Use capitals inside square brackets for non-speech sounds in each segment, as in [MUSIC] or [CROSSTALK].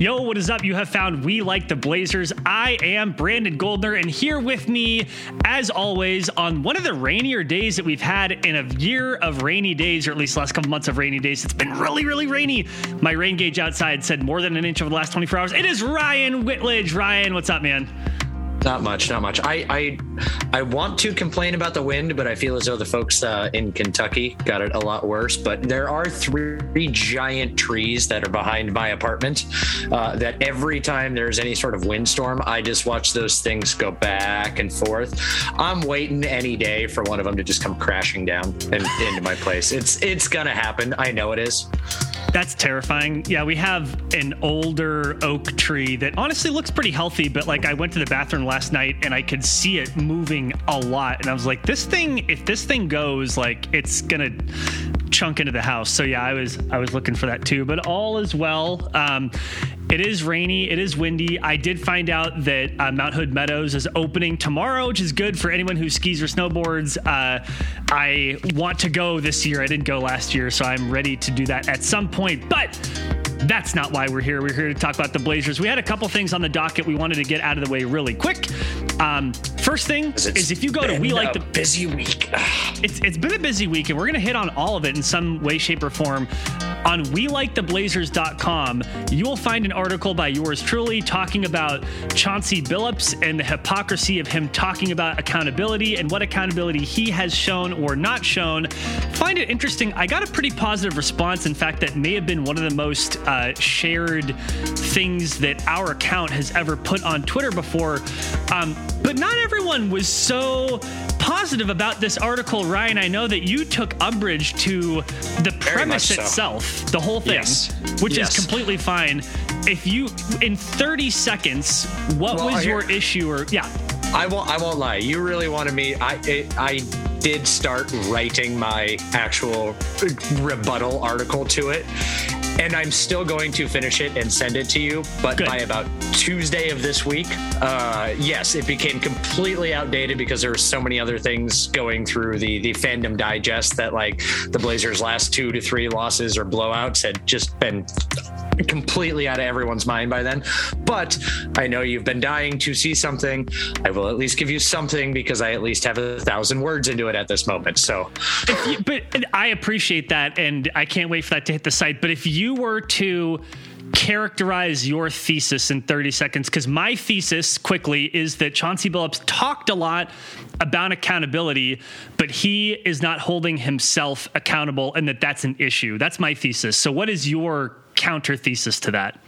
Yo, what is up? You have found We Like the Blazers. I am Brandon Goldner, and here with me, as always, on one of the rainier days that we've had in a year of rainy days, or at least last couple months of rainy days. It's been really, really rainy. My rain gauge outside said more than an inch over the last 24 hours. It is Ryan Whitledge. Ryan, what's up, man? Not much, not much. I, I I want to complain about the wind, but I feel as though the folks uh, in Kentucky got it a lot worse. But there are three giant trees that are behind my apartment. Uh, that every time there's any sort of windstorm, I just watch those things go back and forth. I'm waiting any day for one of them to just come crashing down and into my place. It's it's gonna happen. I know it is. That's terrifying. Yeah, we have an older oak tree that honestly looks pretty healthy, but like I went to the bathroom last night and I could see it moving a lot. And I was like, this thing, if this thing goes, like it's gonna chunk into the house. So yeah, I was I was looking for that too. But all is well. Um, it is rainy. It is windy. I did find out that uh, Mount Hood Meadows is opening tomorrow, which is good for anyone who skis or snowboards. Uh, I want to go this year. I didn't go last year, so I'm ready to do that at some point. But that's not why we're here. We're here to talk about the Blazers. We had a couple things on the docket we wanted to get out of the way really quick. Um, first thing is if you go to we like the busy week. [SIGHS] it's it's been a busy week, and we're gonna hit on all of it in some way, shape, or form. On we like the WeLikeTheBlazers.com, you will find an article by yours truly talking about Chauncey Billups and the hypocrisy of him talking about accountability and what accountability he has shown or not shown. Find it interesting. I got a pretty positive response. In fact, that may have been one of the most uh, shared things that our account has ever put on Twitter before. Um, but not everyone was so positive about this article, Ryan. I know that you took umbrage to the premise so. itself, the whole thing, Yes. which Yes. is completely fine. If you, in 30 seconds, what Well, was your issue? Or, yeah, I won't. I won't lie. You really wanted me. I it, I did start writing my actual rebuttal article to it, and I'm still going to finish it and send it to you. But Good. by about Tuesday of this week, uh, yes, it became completely outdated because there were so many other things going through the the fandom digest that like the Blazers' last two to three losses or blowouts had just been completely out of everyone's mind by then. But I know you've been dying to see something. I will at least give you something because I at least have a thousand words into it at this moment. So you, but I appreciate that, and I can't wait for that to hit the site. But if you were to characterize your thesis in 30 seconds, because my thesis quickly is that Chauncey Billups talked a lot about accountability, but he is not holding himself accountable, and that that's an issue. That's my thesis. So, what is your counter thesis to that?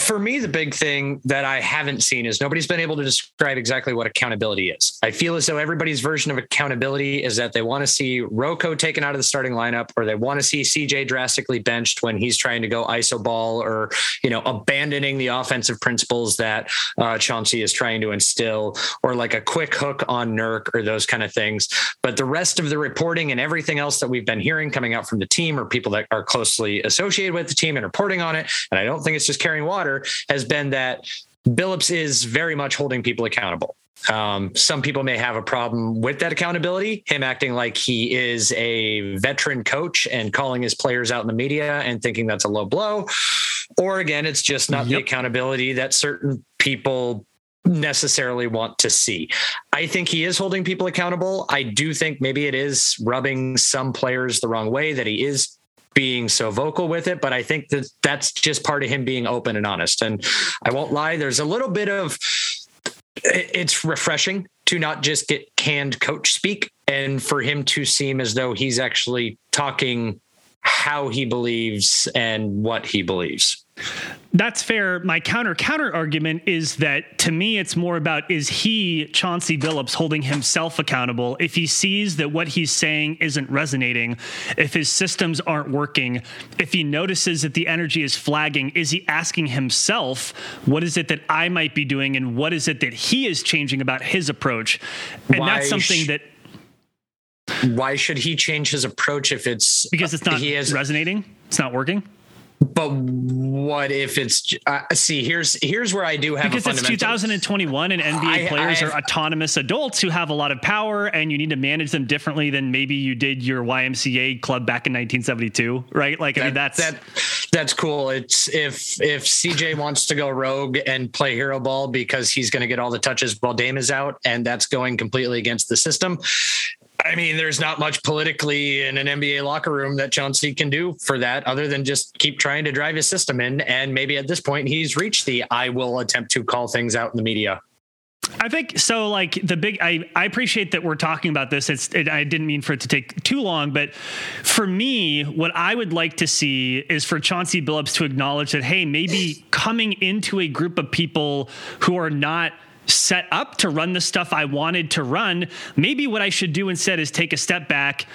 For me, the big thing that I haven't seen is nobody's been able to describe exactly what accountability is. I feel as though everybody's version of accountability is that they want to see Rocco taken out of the starting lineup, or they want to see CJ drastically benched when he's trying to go iso ball, or you know, abandoning the offensive principles that uh, Chauncey is trying to instill, or like a quick hook on Nurk, or those kind of things. But the rest of the reporting and everything else that we've been hearing coming out from the team, or people that are closely associated with the team and reporting on it, and I don't think it's just carrying water, has been that Billups is very much holding people accountable. Um, some people may have a problem with that accountability, him acting like he is a veteran coach and calling his players out in the media and thinking that's a low blow. Or again, it's just not the accountability that certain people necessarily want to see. I think he is holding people accountable. I do think maybe it is rubbing some players the wrong way that he is being so vocal with it, but I think that that's just part of him being open and honest. And I won't lie, there's a little bit of it's refreshing to not just get canned coach speak and for him to seem as though he's actually talking how he believes and what he believes. That's fair. My counter counter argument is that to me, it's more about is he, Chauncey Billups, holding himself accountable? If he sees that what he's saying isn't resonating, if his systems aren't working, if he notices that the energy is flagging, is he asking himself, what is it that I might be doing and what is it that he is changing about his approach? And Why that's something sh- that Why should he change his approach if it's because it's not he has resonating, it's not working. But what if it's uh, see here's here's where I do have because it's 2021 and NBA I- players I- are autonomous adults who have a lot of power and you need to manage them differently than maybe you did your YMCA club back in 1972, right? Like, I mean, that's that That's cool. It's if if CJ wants to go rogue and play hero ball because he's going to get all the touches while Dame is out, and that's going completely against the system. I mean, there's not much politically in an NBA locker room that Chauncey can do for that other than just keep trying to drive his system in. And maybe at this point, he's reached the I will attempt to call things out in the media. I think so. Like the big, I, I appreciate that we're talking about this. It's, it, I didn't mean for it to take too long, but for me, what I would like to see is for Chauncey Billups to acknowledge that, hey, maybe coming into a group of people who are not set up to run the stuff I wanted to run, maybe what I should do instead is take a step back,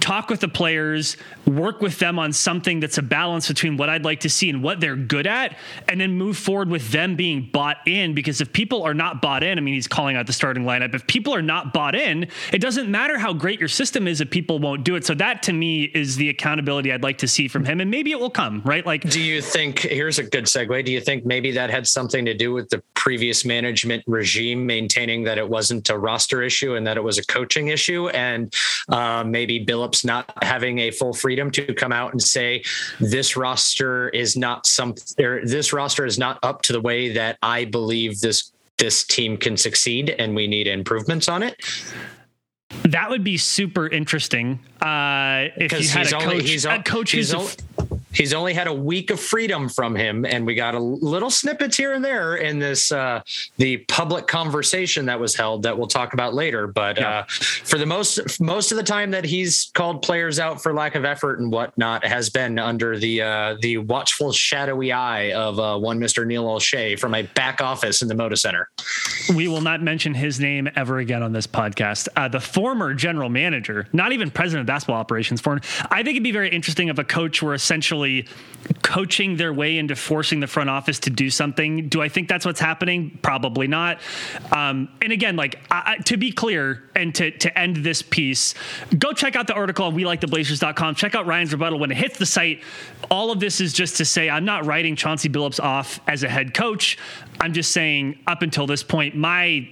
talk with the players, work with them on something that's a balance between what I'd like to see and what they're good at, and then move forward with them being bought in. Because if people are not bought in, I mean, he's calling out the starting lineup. If people are not bought in, it doesn't matter how great your system is if people won't do it. So that to me is the accountability I'd like to see from him, and maybe it will come. Right? Like, do you think? Here's a good segue. Do you think maybe that had something to do with the previous management regime maintaining that it wasn't a roster issue and that it was a coaching issue, and uh, maybe Bill Phillips not having a full freedom to come out and say this roster is not some or this roster is not up to the way that I believe this this team can succeed and we need improvements on it. That would be super interesting. Uh, if you had a coach, only, he's, a coach who's he's only had a week of freedom from him and we got a little snippets here and there in this uh, the public conversation that was held that we'll talk about later. But yeah. uh, for the most most of the time that he's called players out for lack of effort and whatnot has been under the uh, the watchful shadowy eye of uh, one mr neil olshey from a back office in the moda center. We will not mention his name ever again on this podcast. Uh, the former general manager not even president of basketball operations for i think it'd be very interesting if a coach were essentially coaching their way into forcing the front office to do something. Do I think that's what's happening? Probably not. Um, and again, like I, to be clear and to, to end this piece, go check out the article on WeLikeTheBlazers.com. Check out Ryan's rebuttal when it hits the site. All of this is just to say I'm not writing Chauncey Billups off as a head coach. I'm just saying up until this point, my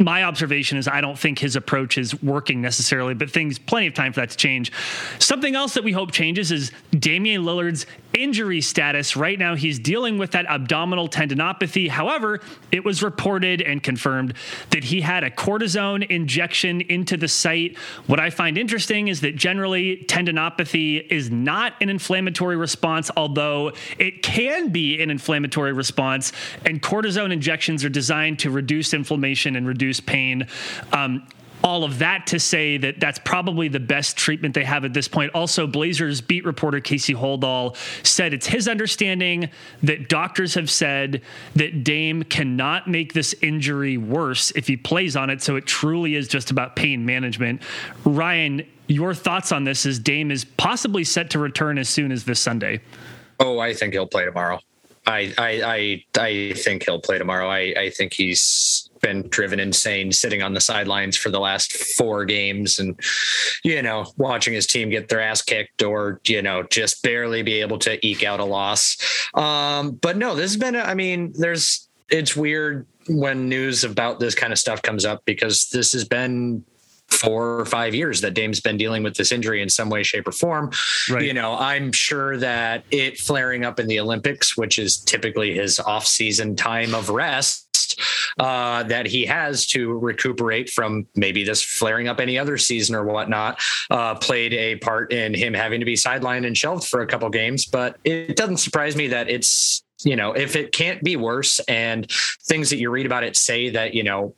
my observation is I don't think his approach is working necessarily, but things plenty of time for that to change. Something else that we hope changes is Damian Lillard's injury status. Right now, he's dealing with that abdominal tendinopathy. However, it was reported and confirmed that he had a cortisone injection into the site. What I find interesting is that generally tendinopathy is not an inflammatory response, although it can be an inflammatory response. And cortisone injections are designed to reduce inflammation and reduce pain. Um, all of that to say that that's probably the best treatment they have at this point. Also, Blazers beat reporter Casey Holdahl said it's his understanding that doctors have said that Dame cannot make this injury worse if he plays on it. So it truly is just about pain management. Ryan, your thoughts on this is Dame is possibly set to return as soon as this Sunday. Oh, I think he'll play tomorrow. I I I, I think he'll play tomorrow. I, I think he's been driven insane sitting on the sidelines for the last four games and you know watching his team get their ass kicked or you know just barely be able to eke out a loss. Um, but no this has been i mean there's it's weird when news about this kind of stuff comes up because this has been four or five years that Dame's been dealing with this injury in some way, shape, or form. Right. You know, I'm sure that it flaring up in the Olympics, which is typically his off-season time of rest, uh, that he has to recuperate from maybe this flaring up any other season or whatnot, uh, played a part in him having to be sidelined and shelved for a couple games. But it doesn't surprise me that it's you know if it can't be worse and things that you read about it say that you know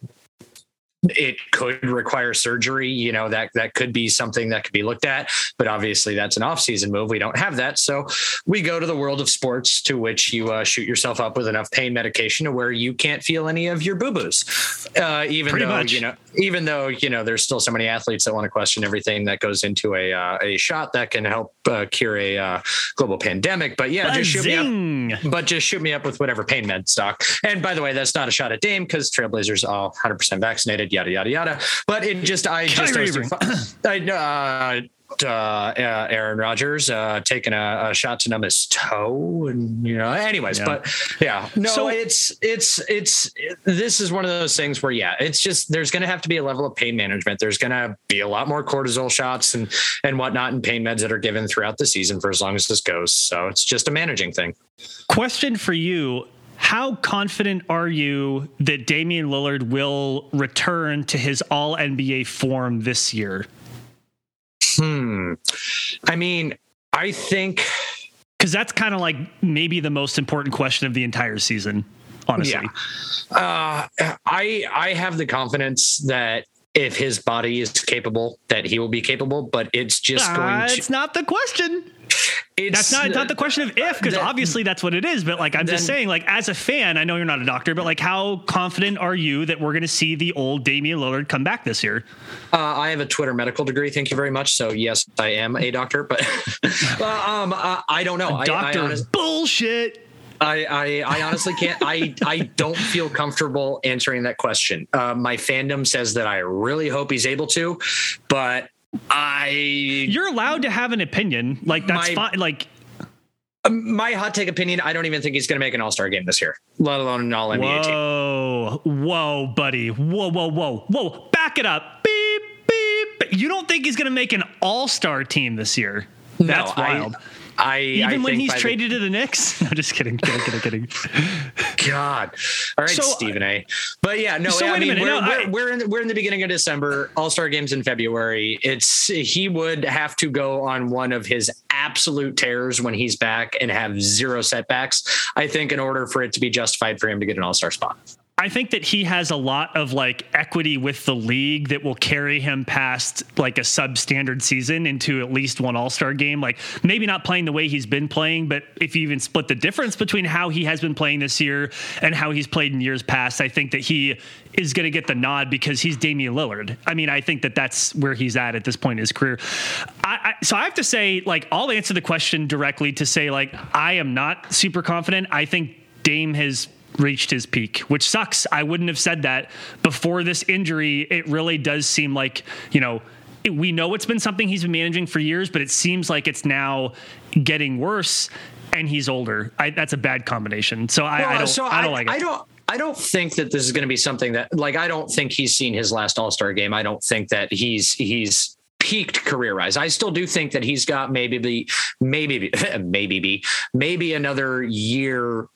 it could require surgery you know that that could be something that could be looked at but obviously that's an off-season move. We don't have that. So we go to the world of sports to which you uh, shoot yourself up with enough pain medication to where you can't feel any of your boo-boos uh, even Pretty though much. you know even though you know there's still so many athletes that want to question everything that goes into a uh, a shot that can help uh, cure a uh, global pandemic. But yeah Buzzing. just shoot me up but just shoot me up with whatever pain med stock and by the way that's not a shot at Dame because Trailblazers all 100% vaccinated yada yada yada. But it just I just [CLEARS THROAT] I, uh, uh, uh, Aaron Rodgers uh, taking a, a, shot to numb his toe, and you know, anyways, yeah. but yeah, no, so, it's it's it's it, this is one of those things where yeah, it's just there's going to have to be a level of pain management. There's going to be a lot more cortisol shots and and whatnot, and pain meds that are given throughout the season for as long as this goes. So it's just a managing thing. Question for you how confident are you that Damian Lillard will return to his all NBA form this year? Hmm. I mean, I think because that's kind of like maybe the most important question of the entire season. Honestly, yeah. uh, I I have the confidence that if his body is capable, that he will be capable. But it's just uh, going. To, it's not the question. It's that's not, not the question of if, because obviously that's what it is. But like I'm then, just saying, like as a fan, I know you're not a doctor, but like how confident are you that we're going to see the old Damian Lillard come back this year? Uh, I have a Twitter medical degree. Thank you very much. So yes, I am a doctor, but [LAUGHS] um, uh, I don't know. A doctor I, I honest, bullshit. I, I, I, honestly can't. I, I don't feel comfortable answering that question. Uh, my fandom says that I really hope he's able to, but I You're allowed to have an opinion. Like that's my, fine. Like um, my hot take opinion, I don't even think he's going to make an All Star game this year, let alone an All NBA team. Whoa, whoa, buddy, whoa, whoa, whoa, whoa! Back it up, beep, beep. You don't think he's going to make an All Star team this year? That's no, wild. I, I even I when he's traded the, to the Knicks. [LAUGHS] No, just kidding, kidding, kidding, kidding. [LAUGHS] God, all right, so, uh, Stephen A. But yeah, no, so I mean, we're, no, we're, I, we're, in we're in the beginning of December. All Star games in February. It's he would have to go on one of his absolute tears when he's back and have zero setbacks. I think in order for it to be justified for him to get an All Star spot. I think that he has a lot of like equity with the league that will carry him past like a substandard season into at least one All Star game. Like maybe not playing the way he's been playing, but if you even split the difference between how he has been playing this year and how he's played in years past, I think that he is going to get the nod because he's Damian Lillard. I mean, I think that that's where he's at at this point in his career. I, I, so I have to say, like, I'll answer the question directly to say, like, I am not super confident. I think Dame has reached his peak, which sucks. I wouldn't have said that before this injury. It really does seem like, you know, we know it's been something he's been managing for years, but it seems like it's now getting worse and he's older. I, that's a bad combination. So I, well, I don't, so I, don't like it. I don't, I don't think that this is going to be something that like, I don't think he's seen his last all-star game. I don't think that he's, he's, peaked career wise. I still do think that he's got maybe be maybe [LAUGHS] maybe be maybe another year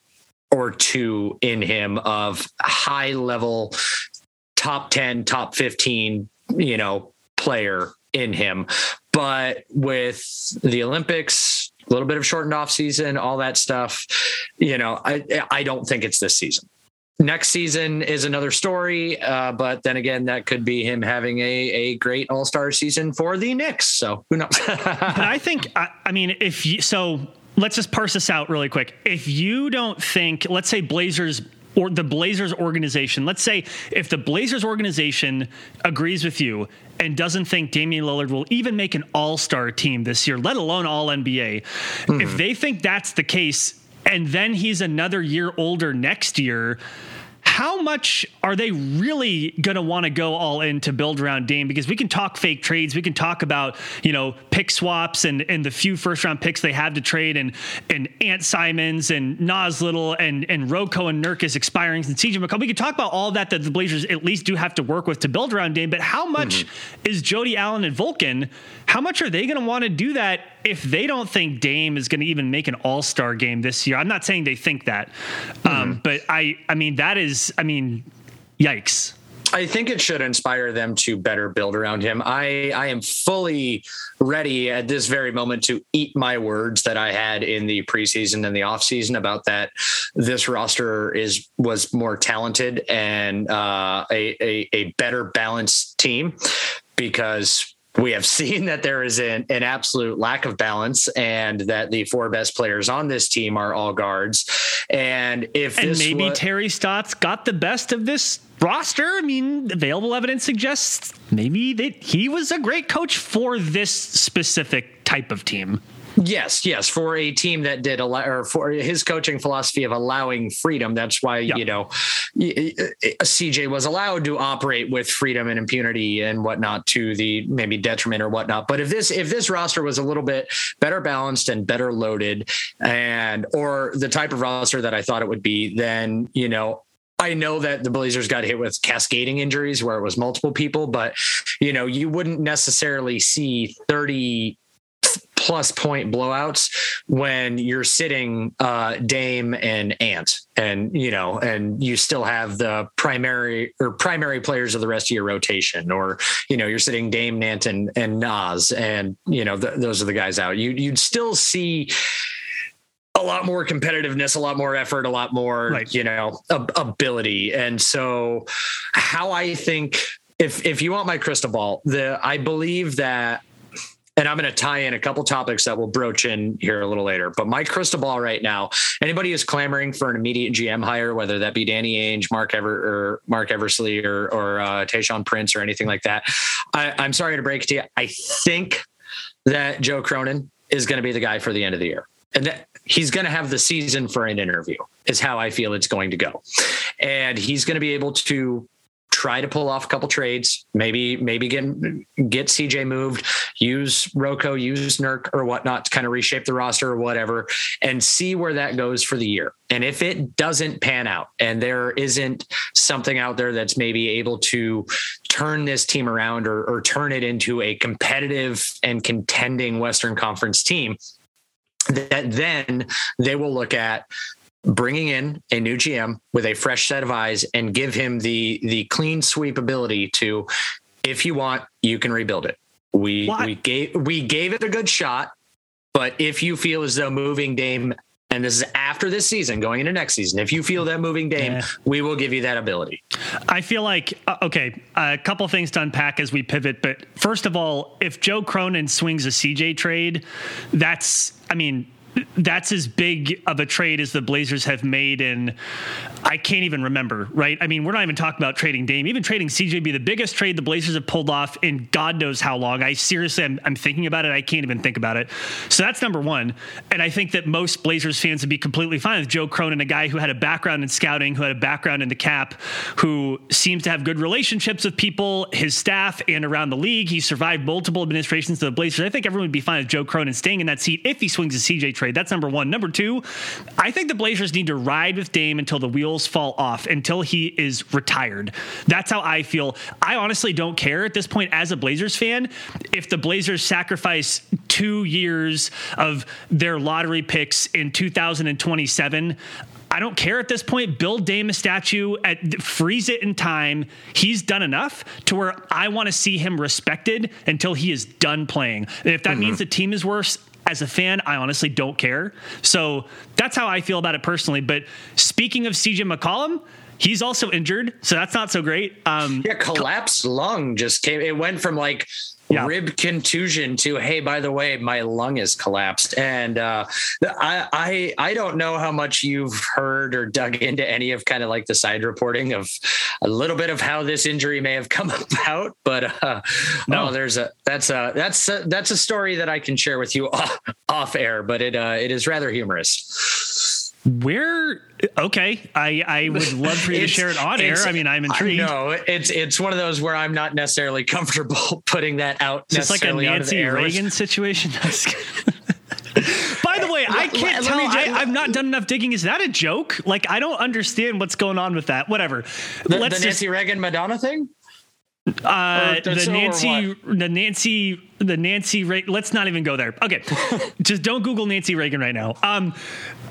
or two in him of high level top 10 top 15 you know player in him. But with the olympics a little bit of shortened off season all that stuff you know i i don't think it's this season. Next season is another story uh, but then again that could be him having a, a great all-star season for the Knicks. So who knows? [LAUGHS] I think I, I mean if you so let's just parse this out really quick. If you don't think, let's say Blazers or the Blazers organization, let's say if the Blazers organization agrees with you and doesn't think Damian Lillard will even make an all star team this year, let alone all NBA, mm-hmm. if they think that's the case, and then he's another year older next year, how much are they really going to want to go all in to build around Dame? Because we can talk fake trades, we can talk about you know pick swaps and and the few first round picks they have to trade, and and Ant Simons and Naz Little and and Rocco and Nurkic expiring and CJ McCollum. We can talk about all that that the Blazers at least do have to work with to build around Dame. But how much mm-hmm. is Jody Allen and Vulcan? How much are they going to want to do that if they don't think Dame is going to even make an All Star game this year? I'm not saying they think that, um, mm-hmm. um, but I I mean that is I mean, yikes. I think it should inspire them to better build around him. I, I am fully ready at this very moment to eat my words that I had in the preseason and the offseason about that this roster is was more talented and uh, a, a, a better balanced team because we have seen that there is an, an, absolute lack of balance and that the four best players on this team are all guards. And if and maybe Terry Stotts got the best of this roster, I mean, available evidence suggests maybe that he was a great coach for this specific type of team. Yes, yes, for a team that did allow, or for his coaching philosophy of allowing freedom. That's why you know uh, CJ was allowed to operate with freedom and impunity and whatnot to the maybe detriment or whatnot. But if this if this roster was a little bit better balanced and better loaded, and or the type of roster that I thought it would be, then you know I know that the Blazers got hit with cascading injuries where it was multiple people, but you know, you wouldn't necessarily see 30 plus point blowouts when you're sitting uh, Dame and Ant, and you know, and you still have the primary or primary players of the rest of your rotation, or you know, you're sitting Dame, Ant, and, and Naz, and you know, th- those are the guys out. You you'd still see a lot more competitiveness, a lot more effort, a lot more, right. you know, ab- ability. And so how I think if if you want my crystal ball, the I believe that and I'm going to tie in a couple topics that we'll broach in here a little later. But my crystal ball right now, anybody who's clamoring for an immediate GM hire, whether that be Danny Ainge, Mark Ever or Marc Eversley or or uh, Tayshaun Prince or anything like that, I, I'm sorry to break it to you. I think that Joe Cronin is going to be the guy for the end of the year. And that he's going to have the season for an interview is how I feel it's going to go. And he's going to be able to try to pull off a couple trades, maybe maybe get get CJ moved, use Rocco, use Nurk or whatnot to kind of reshape the roster or whatever, and see where that goes for the year. And if it doesn't pan out, and there isn't something out there that's maybe able to turn this team around or, or turn it into a competitive and contending Western Conference team, that then they will look at bringing in a new GM with a fresh set of eyes and give him the the clean sweep ability to, if you want, you can rebuild it. We what? we gave we gave it a good shot, but if you feel as though moving Dame and this is after this season going into next season if you feel that moving Dame yeah. we will give you that ability i feel like uh, okay a couple things to unpack as we pivot but first of all if joe cronin swings a cj trade that's i mean that's as big of a trade as the Blazers have made in I can't even remember, right? I mean, we're not even talking about trading Dame. Even trading CJ would be the biggest trade the Blazers have pulled off in God knows how long. I seriously, I'm, I'm thinking about it. I can't even think about it. So that's number one. And I think that most Blazers fans would be completely fine with Joe Cronin, a guy who had a background in scouting, who had a background in the cap, who seems to have good relationships with people, his staff, and around the league. He survived multiple administrations of the Blazers. I think everyone would be fine with Joe Cronin staying in that seat if he swings a CJ trade. That's number one. Number two, I think the Blazers need to ride with Dame until the wheels fall off, until he is retired. That's how I feel. I honestly don't care at this point as a Blazers fan if the Blazers sacrifice two years of their lottery picks in 2027. I don't care at this point. Build Dame a statue, at, freeze it in time. He's done enough to where I want to see him respected until he is done playing. And if that mm-hmm. means the team is worse, as a fan, I honestly don't care. So that's how I feel about it personally. But speaking of CJ McCollum, he's also injured, so that's not so great. Um, yeah, collapsed lung just came. It went from like yeah. rib contusion to hey by the way my lung is collapsed. And uh, I, I i don't know how much you've heard or dug into any of kind of like the side reporting of a little bit of how this injury may have come [LAUGHS] about but uh no. oh, there's a that's a that's a, that's a story that i can share with you [LAUGHS] off, off air but it uh it is rather humorous where okay, I I would love for you to [LAUGHS] share it on air. I mean, I'm intrigued. No, it's it's one of those where I'm not necessarily [LAUGHS] comfortable putting that out. It's like a Nancy Reagan situation. [LAUGHS] By the way, I can't tell. I, have not done enough digging. Is that a joke? Like, I don't understand what's going on with that. Whatever. The, Let's the Nancy just, Reagan Madonna thing. Uh, the Nancy, the Nancy, the Nancy. Re- Let's not even go there. Okay, [LAUGHS] just don't Google Nancy Reagan right now. Um,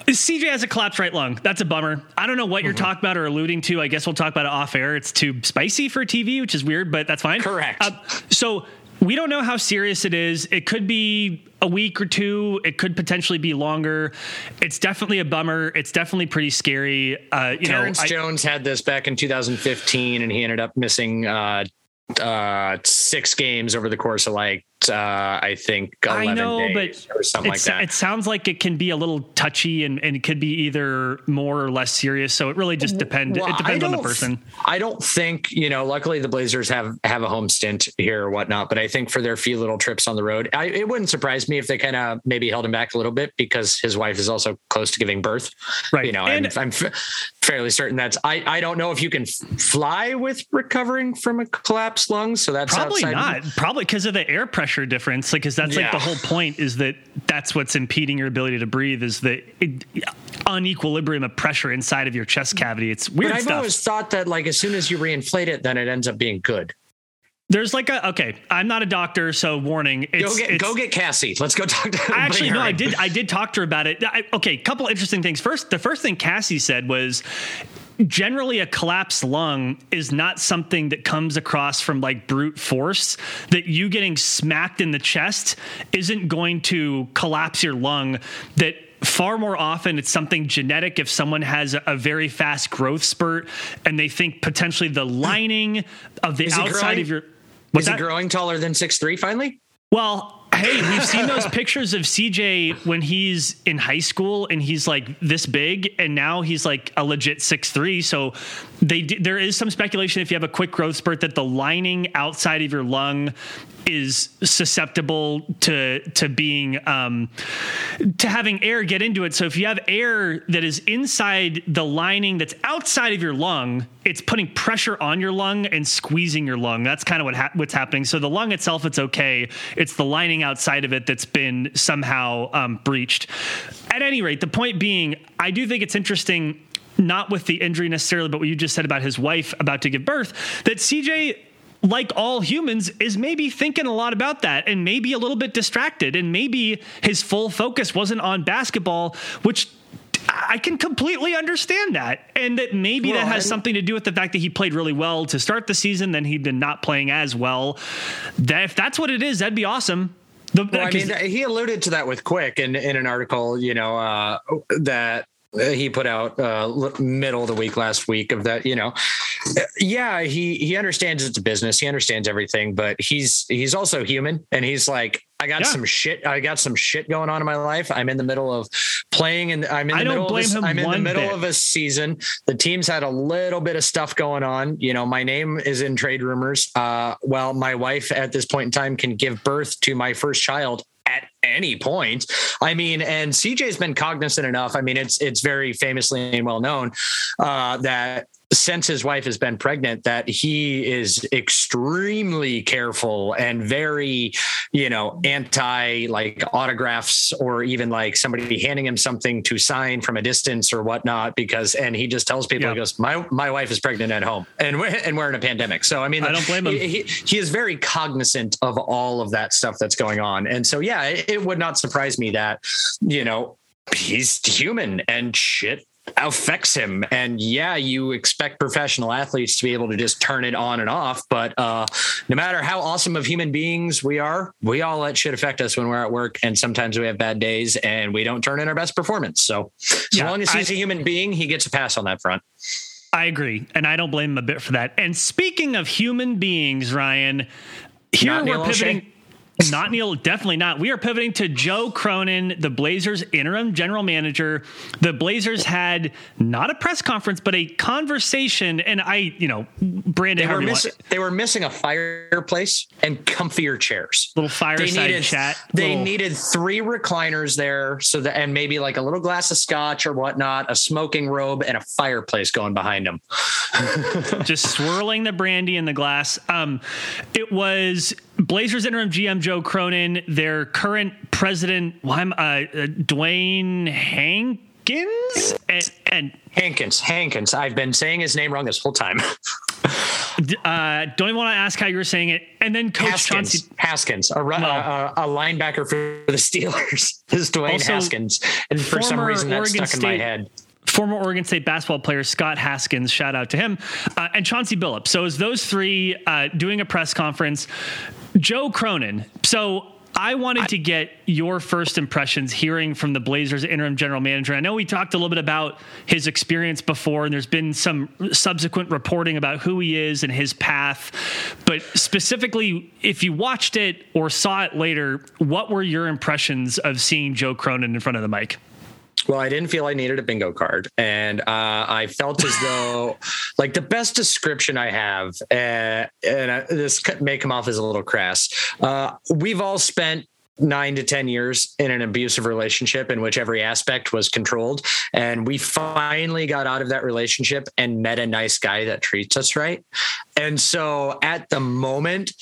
CJ has a collapsed right lung. That's a bummer. I don't know what you're mm-hmm. talking about or alluding to. I guess we'll talk about it off air. It's too spicy for TV, which is weird, but that's fine. Correct. Uh, so we don't know how serious it is. It could be a week or two. It could potentially be longer. It's definitely a bummer. It's definitely pretty scary. Uh, you Terrence know, I, Jones had this back in 2015, and he ended up missing uh, uh, six games over the course of like uh, I think, 11 I know, days but or something like that. It sounds like it can be a little touchy and, and it could be either more or less serious. So it really just depends. Well, it depends on the person. I don't think, you know, luckily the Blazers have have a home stint here or whatnot, but I think for their few little trips on the road, I, it wouldn't surprise me if they kind of maybe held him back a little bit because his wife is also close to giving birth. Right. You know, And- I'm, I'm f- fairly certain that's, I, I don't know if you can f- fly with recovering from a collapsed lung. So that's Probably outside- not. Probably because of the air pressure difference. Like, because that's like the whole point is that that's what's impeding your ability to breathe is the it, unequilibrium of pressure inside of your chest cavity. It's weird But I've stuff. always thought that like as soon as you reinflate it, then it ends up being good. There's like a okay. I'm not a doctor, so warning. It's, Go get go get Cassie. Let's go talk to I actually, no, I did. I did talk to her about it. I, okay, couple interesting things. First, the first thing Cassie said was, generally, a collapsed lung is not something that comes across from like brute force. That you getting smacked in the chest isn't going to collapse your lung. That far more often it's something genetic if someone has a, a very fast growth spurt and they think potentially the hmm. lining of the Is outside of your what's Is that? growing taller than six three finally? Well, hey, we've seen those [LAUGHS] pictures of CJ when he's in high school and he's like this big, and now he's like a legit six three. So they there is some speculation if you have a quick growth spurt that the lining outside of your lung is susceptible to to being um, to having air get into it. So if you have air that is inside the lining that's outside of your lung, it's putting pressure on your lung and squeezing your lung. That's kind of what ha- what's happening. So the lung itself, it's okay. It's the lining outside of it that's been somehow um, breached. At any rate, the point being, I do think it's interesting. Not with the injury necessarily, but what you just said about his wife about to give birth, that CJ like all humans, is maybe thinking a lot about that and maybe a little bit distracted. And maybe his full focus wasn't on basketball, which I can completely understand that. And that maybe Well, that has something to do with the fact that he played really well to start the season, then he'd been not playing as well. That if that's what it is, that'd be awesome. The, Well, I 'cause- mean, he alluded to that with Quick in, in an article, you know, uh, that he put out uh, middle of the week last week of that, you know, yeah, he he understands it's a business, he understands everything, but he's he's also human, and he's like, I got Yeah. some shit, I got some shit going on in my life. I'm in the middle of playing, and I'm in the middle of a, I'm in the middle bit. of a season. The team's had a little bit of stuff going on. You know, my name is in trade rumors. Uh, well, my wife at this point in time can give birth to my first child at any point. I mean, and CJ's been cognizant enough. I mean, it's it's very famously and well known uh, that since his wife has been pregnant, that he is extremely careful and very, you know, anti like autographs or even like somebody handing him something to sign from a distance or whatnot. Because and he just tells people, Yeah. he goes, my my wife is pregnant at home, and we're, and we're in a pandemic. So I mean, I don't blame him. He, he is very cognizant of all of that stuff that's going on, and so yeah, it, it would not surprise me that you know he's human and shit affects him and yeah you expect professional athletes to be able to just turn it on and off but uh no matter how awesome of human beings we are we all let shit affect us when we're at work and sometimes we have bad days and we don't turn in our best performance so as Yeah, long as he's I- a human being he gets a pass on that front I agree, and I don't blame him a bit for that. And speaking of human beings, Ryan, here Not we're pivoting. Not Neil, definitely not. We are pivoting to Joe Cronin, the Blazers interim general manager. The Blazers had not a press conference, but a conversation. And I, you know, Brandon, they were, miss- they were missing a fireplace and comfier chairs little they fireside needed chat. they little- needed three recliners there so that and maybe like a little glass of scotch or whatnot a smoking robe and a fireplace going behind them [LAUGHS] just swirling the brandy in the glass. Um, it was Blazers interim GM Joe Cronin, their current president, well, I'm, uh, Dewayne Hankins, and, and hankins hankins i've been saying his name wrong this whole time uh, don't even want to ask how you were saying it. And then Coach haskins Chauncey. haskins a, a, a linebacker for the steelers [LAUGHS] is dwayne haskins and for some reason that's Oregon stuck in my State- head former Oregon State basketball player Scott Haskins, shout out to him, uh, and Chauncey Billups. So as those three uh, doing a press conference, Joe Cronin. So I wanted I, to get your first impressions hearing from the Blazers interim general manager. I know we talked a little bit about his experience before, and there's been some subsequent reporting about who he is and his path. But specifically, if you watched it or saw it later, what were your impressions of seeing Joe Cronin in front of the mic? Well, I didn't feel I needed a bingo card, and uh, I felt as though, [LAUGHS] like, the best description I have, uh, and I, this may come off as a little crass. Uh, we've all spent nine to 10 years in an abusive relationship in which every aspect was controlled. And we finally got out of that relationship and met a nice guy that treats us right. And so at the moment,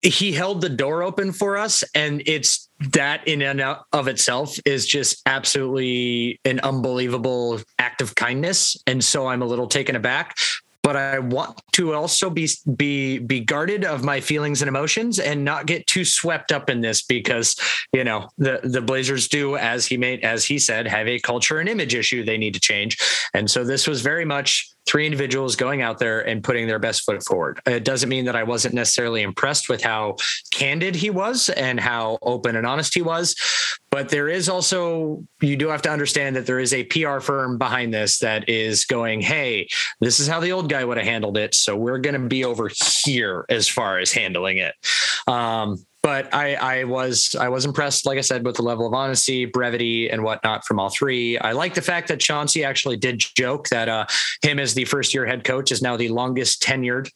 he held the door open for us and it's that in and of itself is just absolutely an unbelievable act of kindness. And so i'm a little taken aback but I want to also be be be guarded of my feelings and emotions and not get too swept up in this because you know the the Blazers do as he made as he said have a culture and image issue they need to change and so this was very much three individuals going out there and putting their best foot forward. It doesn't mean that I wasn't necessarily impressed with how candid he was and how open and honest he was. But there is also, you do have to understand that there is a PR firm behind this that is going, hey, this is how the old guy would have handled it. So we're going to be over here as far as handling it. Um, but I, I was I was impressed, like I said, with the level of honesty, brevity, and whatnot from all three. I like the fact that Chauncey actually did joke that uh, him as the first year head coach is now the longest tenured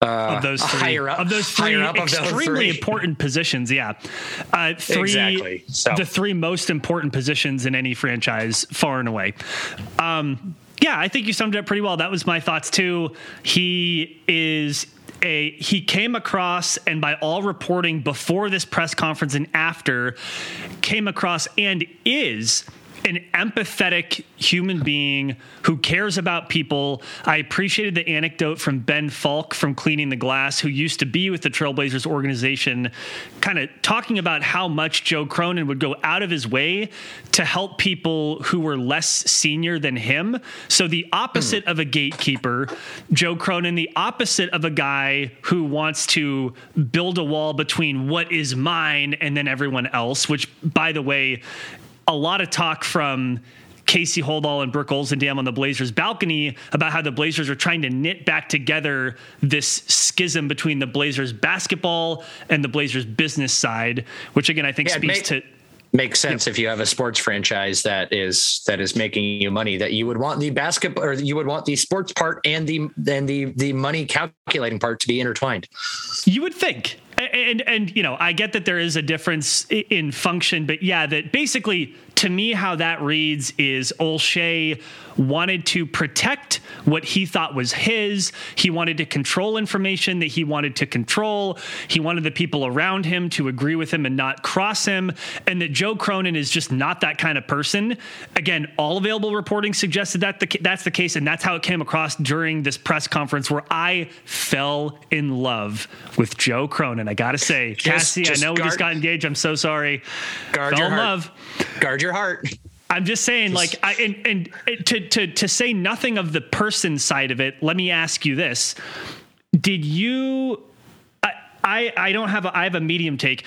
uh, of those three, higher up, of those three extremely those important positions. Yeah, uh, three exactly. So. the three most important positions in any franchise, far and away. Um, yeah, I think you summed it up pretty well. That was my thoughts too. He is a he came across and by all reporting before this press conference and after came across and is an empathetic human being who cares about people. I appreciated the anecdote from Ben Falk from Cleaning the Glass, who used to be with the Trailblazers organization, kind of talking about how much Joe Cronin would go out of his way to help people who were less senior than him. So, the opposite mm. of a gatekeeper, Joe Cronin, the opposite of a guy who wants to build a wall between what is mine and then everyone else, which, by the way, a lot of talk from Casey Holdahl and Brooke Olzendam on the Blazers balcony about how the Blazers are trying to knit back together this schism between the Blazers basketball and the Blazers business side, which again I think yeah, speaks to makes sense if you have a sports franchise that is that is making you money that you would want the basketball or you would want the sports part and the and the the money calculating part to be intertwined. You would think and and you know i get that there is a difference in function but yeah that basically to me, how that reads is Olshey wanted to protect what he thought was his. He wanted to control information that he wanted to control. He wanted the people around him to agree with him and not cross him. And that Joe Cronin is just not that kind of person. Again, all available reporting suggested that the, that's the case. And that's how it came across during this press conference where I fell in love with Joe Cronin. I got to say, just, Cassie, just I know guard, we just got engaged. I'm so sorry. Guard fell your in heart. love. Guard your heart. I'm just saying, like, I and, and to to to say nothing of the person side of it. Let me ask you this: Did you? I I, I don't have a, I have a medium take.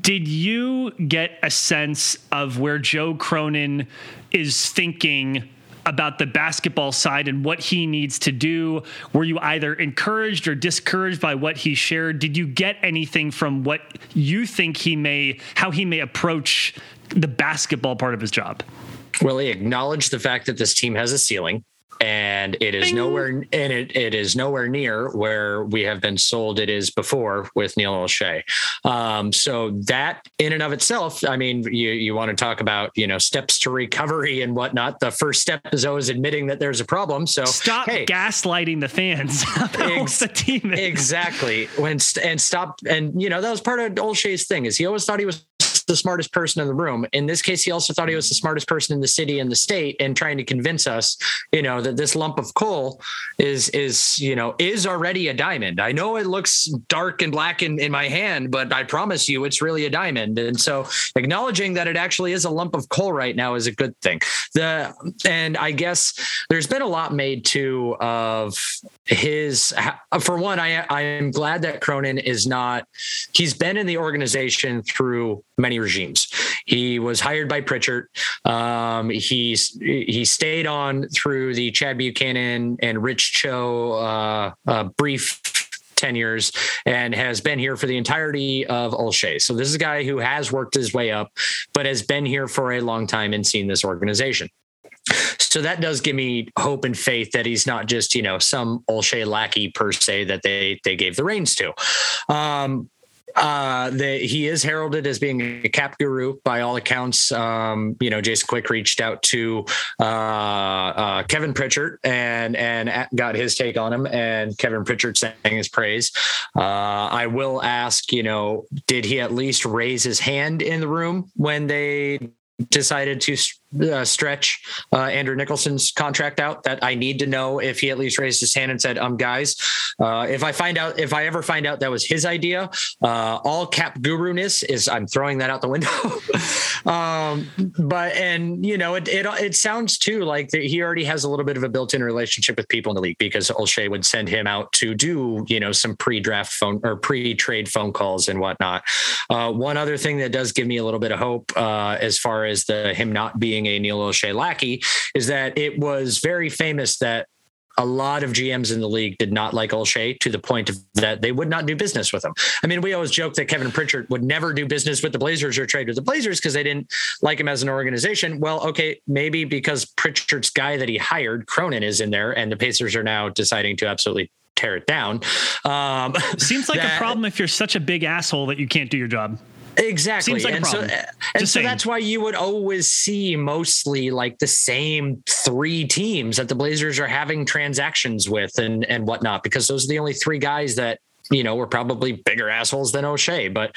Did you get a sense of where Joe Cronin is thinking? about the basketball side and what he needs to do? Were you either encouraged or discouraged by what he shared? Did you get anything from what you think he may, how he may approach the basketball part of his job. Well, he acknowledged the fact that this team has a ceiling and it is Bing. nowhere and it, it is nowhere near where we have been sold it is before with Neil Olshey. Um, so that in and of itself, I mean, you you want to talk about you know steps to recovery and whatnot. The first step is always admitting that there's a problem. So stop hey, gaslighting the fans [LAUGHS] ex- the team. Exactly. When and stop and you know that was part of Olshey's thing is he always thought he was the smartest person in the room. In this case, he also thought he was the smartest person in the city and the state, and trying to convince us, you know, that this lump of coal is is you know is already a diamond. I know it looks dark and black in, in my hand, but I promise you, it's really a diamond. And so, acknowledging that it actually is a lump of coal right now is a good thing. The and I guess there's been a lot made too of his. For one, I I am glad that Cronin is not. He's been in the organization through many regimes. He was hired by Pritchard. Um, he's he stayed on through the Chad Buchanan and Rich Cho uh, uh, brief tenures and has been here for the entirety of Olshey. So this is a guy who has worked his way up, but has been here for a long time and seen this organization. So that does give me hope and faith that he's not just, you know, some Olshey lackey per se that they they gave the reins to. Um, uh, the, he is heralded as being a cap guru by all accounts. Um, you know, Jason Quick reached out to uh, uh, Kevin Pritchard and and got his take on him, and Kevin Pritchard sang his praise. Uh, I will ask, you know, did he at least raise his hand in the room when they decided to uh, stretch uh, Andrew Nicholson's contract out. That I need to know if he at least raised his hand and said, "Um, guys, uh, if I find out, if I ever find out that was his idea, uh, all cap guru ness is I'm throwing that out the window." [LAUGHS] um, but and you know, it, it it sounds too like he already has a little bit of a built-in relationship with people in the league because Olshey would send him out to do you know some pre-draft phone or pre-trade phone calls and whatnot. Uh, one other thing that does give me a little bit of hope uh, as far as the him not being being a Neil Olshey lackey is that it was very famous that a lot of GMs in the league did not like Olshey to the point that they would not do business with him. I mean, we always joke that Kevin Pritchard would never do business with the Blazers or trade with the Blazers because they didn't like him as an organization. Well, okay, maybe because Pritchard's guy that he hired, Cronin, is in there, and the Pacers are now deciding to absolutely tear it down. Um, Seems like that, a problem if you're such a big asshole that you can't do your job. Exactly. Like and so, uh, and so that's why you would always see mostly like the same three teams that the Blazers are having transactions with and, and whatnot, because those are the only three guys that you know, were probably bigger assholes than Olshey. But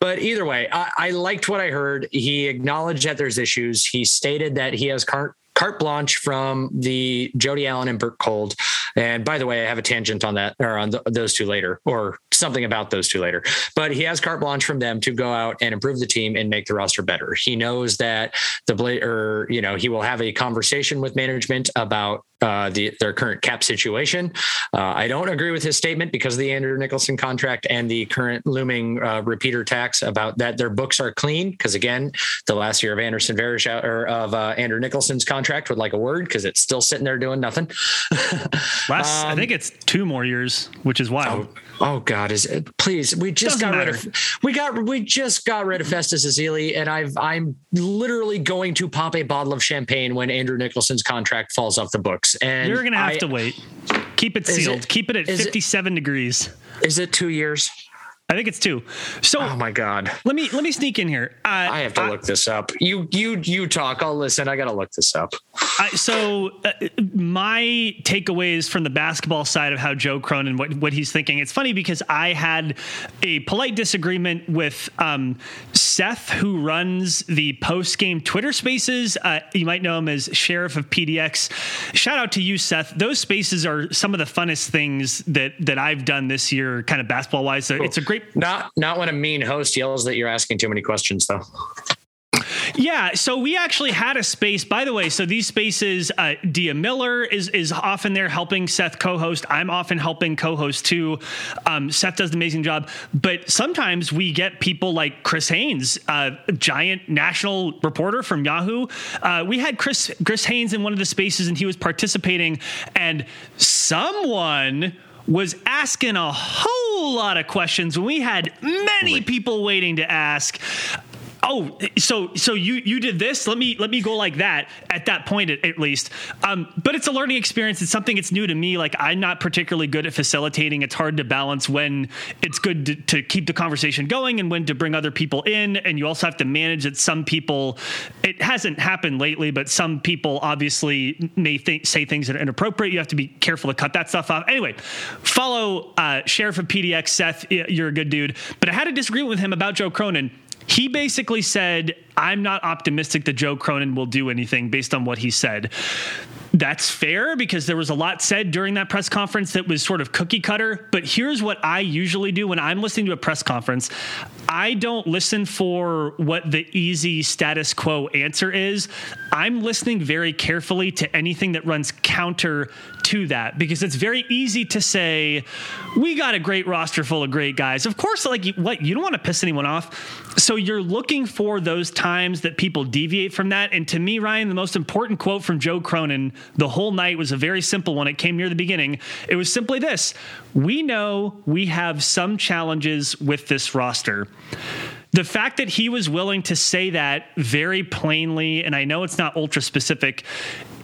but either way, I, I, liked what I heard. He acknowledged that there's issues. He stated that he has carte, carte blanche from the Jody Allen and Bert Kolde and by the way, I have a tangent on that or on those two later, or something about those two later. But he has carte blanche from them to go out and improve the team and make the roster better. He knows that the or you know he will have a conversation with management about uh, the, their current cap situation. Uh, I don't agree with his statement because of the Andrew Nicholson contract and the current looming uh, repeater tax about that their books are clean. Because again, the last year of Anderson Varejao or of uh, Andrew Nicholson's contract would like a word because it's still sitting there doing nothing. [LAUGHS] Last, um, I think it's two more years, which is wild. Oh, oh God, is it? Please, we just Doesn't got matter. rid of we got we just got rid of Festus Ezeli, and I've I'm literally going to pop a bottle of champagne when Andrew Nicholson's contract falls off the books. And you're gonna have I, to wait. Keep it sealed. It, Keep it at 57 it, degrees. Is it two years? I think it's two. So, oh my god, let me let me sneak in here. Uh, I have to I, look this up. You you you talk. I'll listen. I got to look this up. I, so, uh, my takeaways from the basketball side of how Joe Cronin what what he's thinking. It's funny because I had a polite disagreement with um, Seth, who runs the post game Twitter Spaces. Uh, you might know him as Sheriff of PDX. Shout out to you, Seth. Those spaces are some of the funnest things that that I've done this year, kind of basketball wise. So cool. it's a great not not when a mean host yells that you're asking too many questions, though. Yeah, so we actually had a space. By the way, so these spaces, uh, Dia Miller is is often there helping Seth co-host. I'm often helping co-host too. Um, Seth does an amazing job, but sometimes we get people like Chris Haynes, uh, giant national reporter from Yahoo. Uh, we had Chris Chris Haynes in one of the spaces, and he was participating, and someone was asking a whole lot of questions when we had many people waiting to ask oh so so you you did this? Let me let me go like that at that point at, at least. Um, but it's a learning experience. It's something that's new to me. Like i'm not particularly good at facilitating. It's hard to balance when it's good to, to keep the conversation going and when to bring other people in. And you also have to manage that some people it hasn't happened lately but some people obviously may think, say things that are inappropriate. You have to be careful to cut that stuff off. Anyway follow uh, sheriff of pdx seth. You're a good dude. But i had a disagreement with him about joe cronin he basically said, I'm not optimistic that Joe Cronin will do anything based on what he said. That's fair because there was a lot said during that press conference that was sort of cookie cutter. But here's what I usually do when I'm listening to a press conference I don't listen for what the easy status quo answer is. I'm listening very carefully to anything that runs counter to that because it's very easy to say, we got a great roster full of great guys. Of course, like what you don't want to piss anyone off. So you're looking for those times that people deviate from that. And to me, Ryan, the most important quote from Joe Cronin the whole night was a very simple one. It came near the beginning. It was simply this We know we have some challenges with this roster the fact that he was willing to say that very plainly, and I know it's not ultra specific,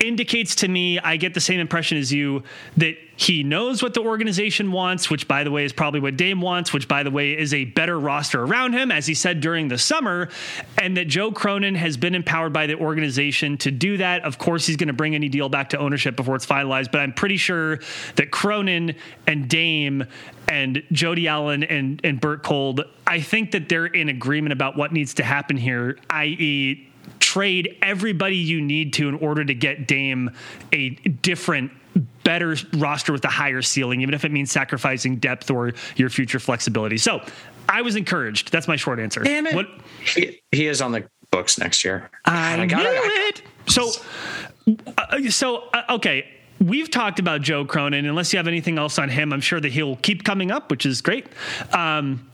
indicates to me, I get the same impression as you, that he knows what the organization wants, which, by the way, is probably what Dame wants, which, by the way, is a better roster around him, as he said during the summer, and that Joe Cronin has been empowered by the organization to do that. Of course, he's going to bring any deal back to ownership before it's finalized, but I'm pretty sure that Cronin and Dame and Jody Allen and, and Bert Kolde, I think that they're in agreement about what needs to happen here, i.e., trade everybody you need to in order to get Dame a different better roster with a higher ceiling, even if it means sacrificing depth or your future flexibility. So I was encouraged. That's my short answer. Damn it. What, he, he is on the books next year. I, I knew it. So, uh, so uh, okay. We've talked about Joe Cronin. Unless you have anything else on him, I'm sure that he'll keep coming up, which is great. Um,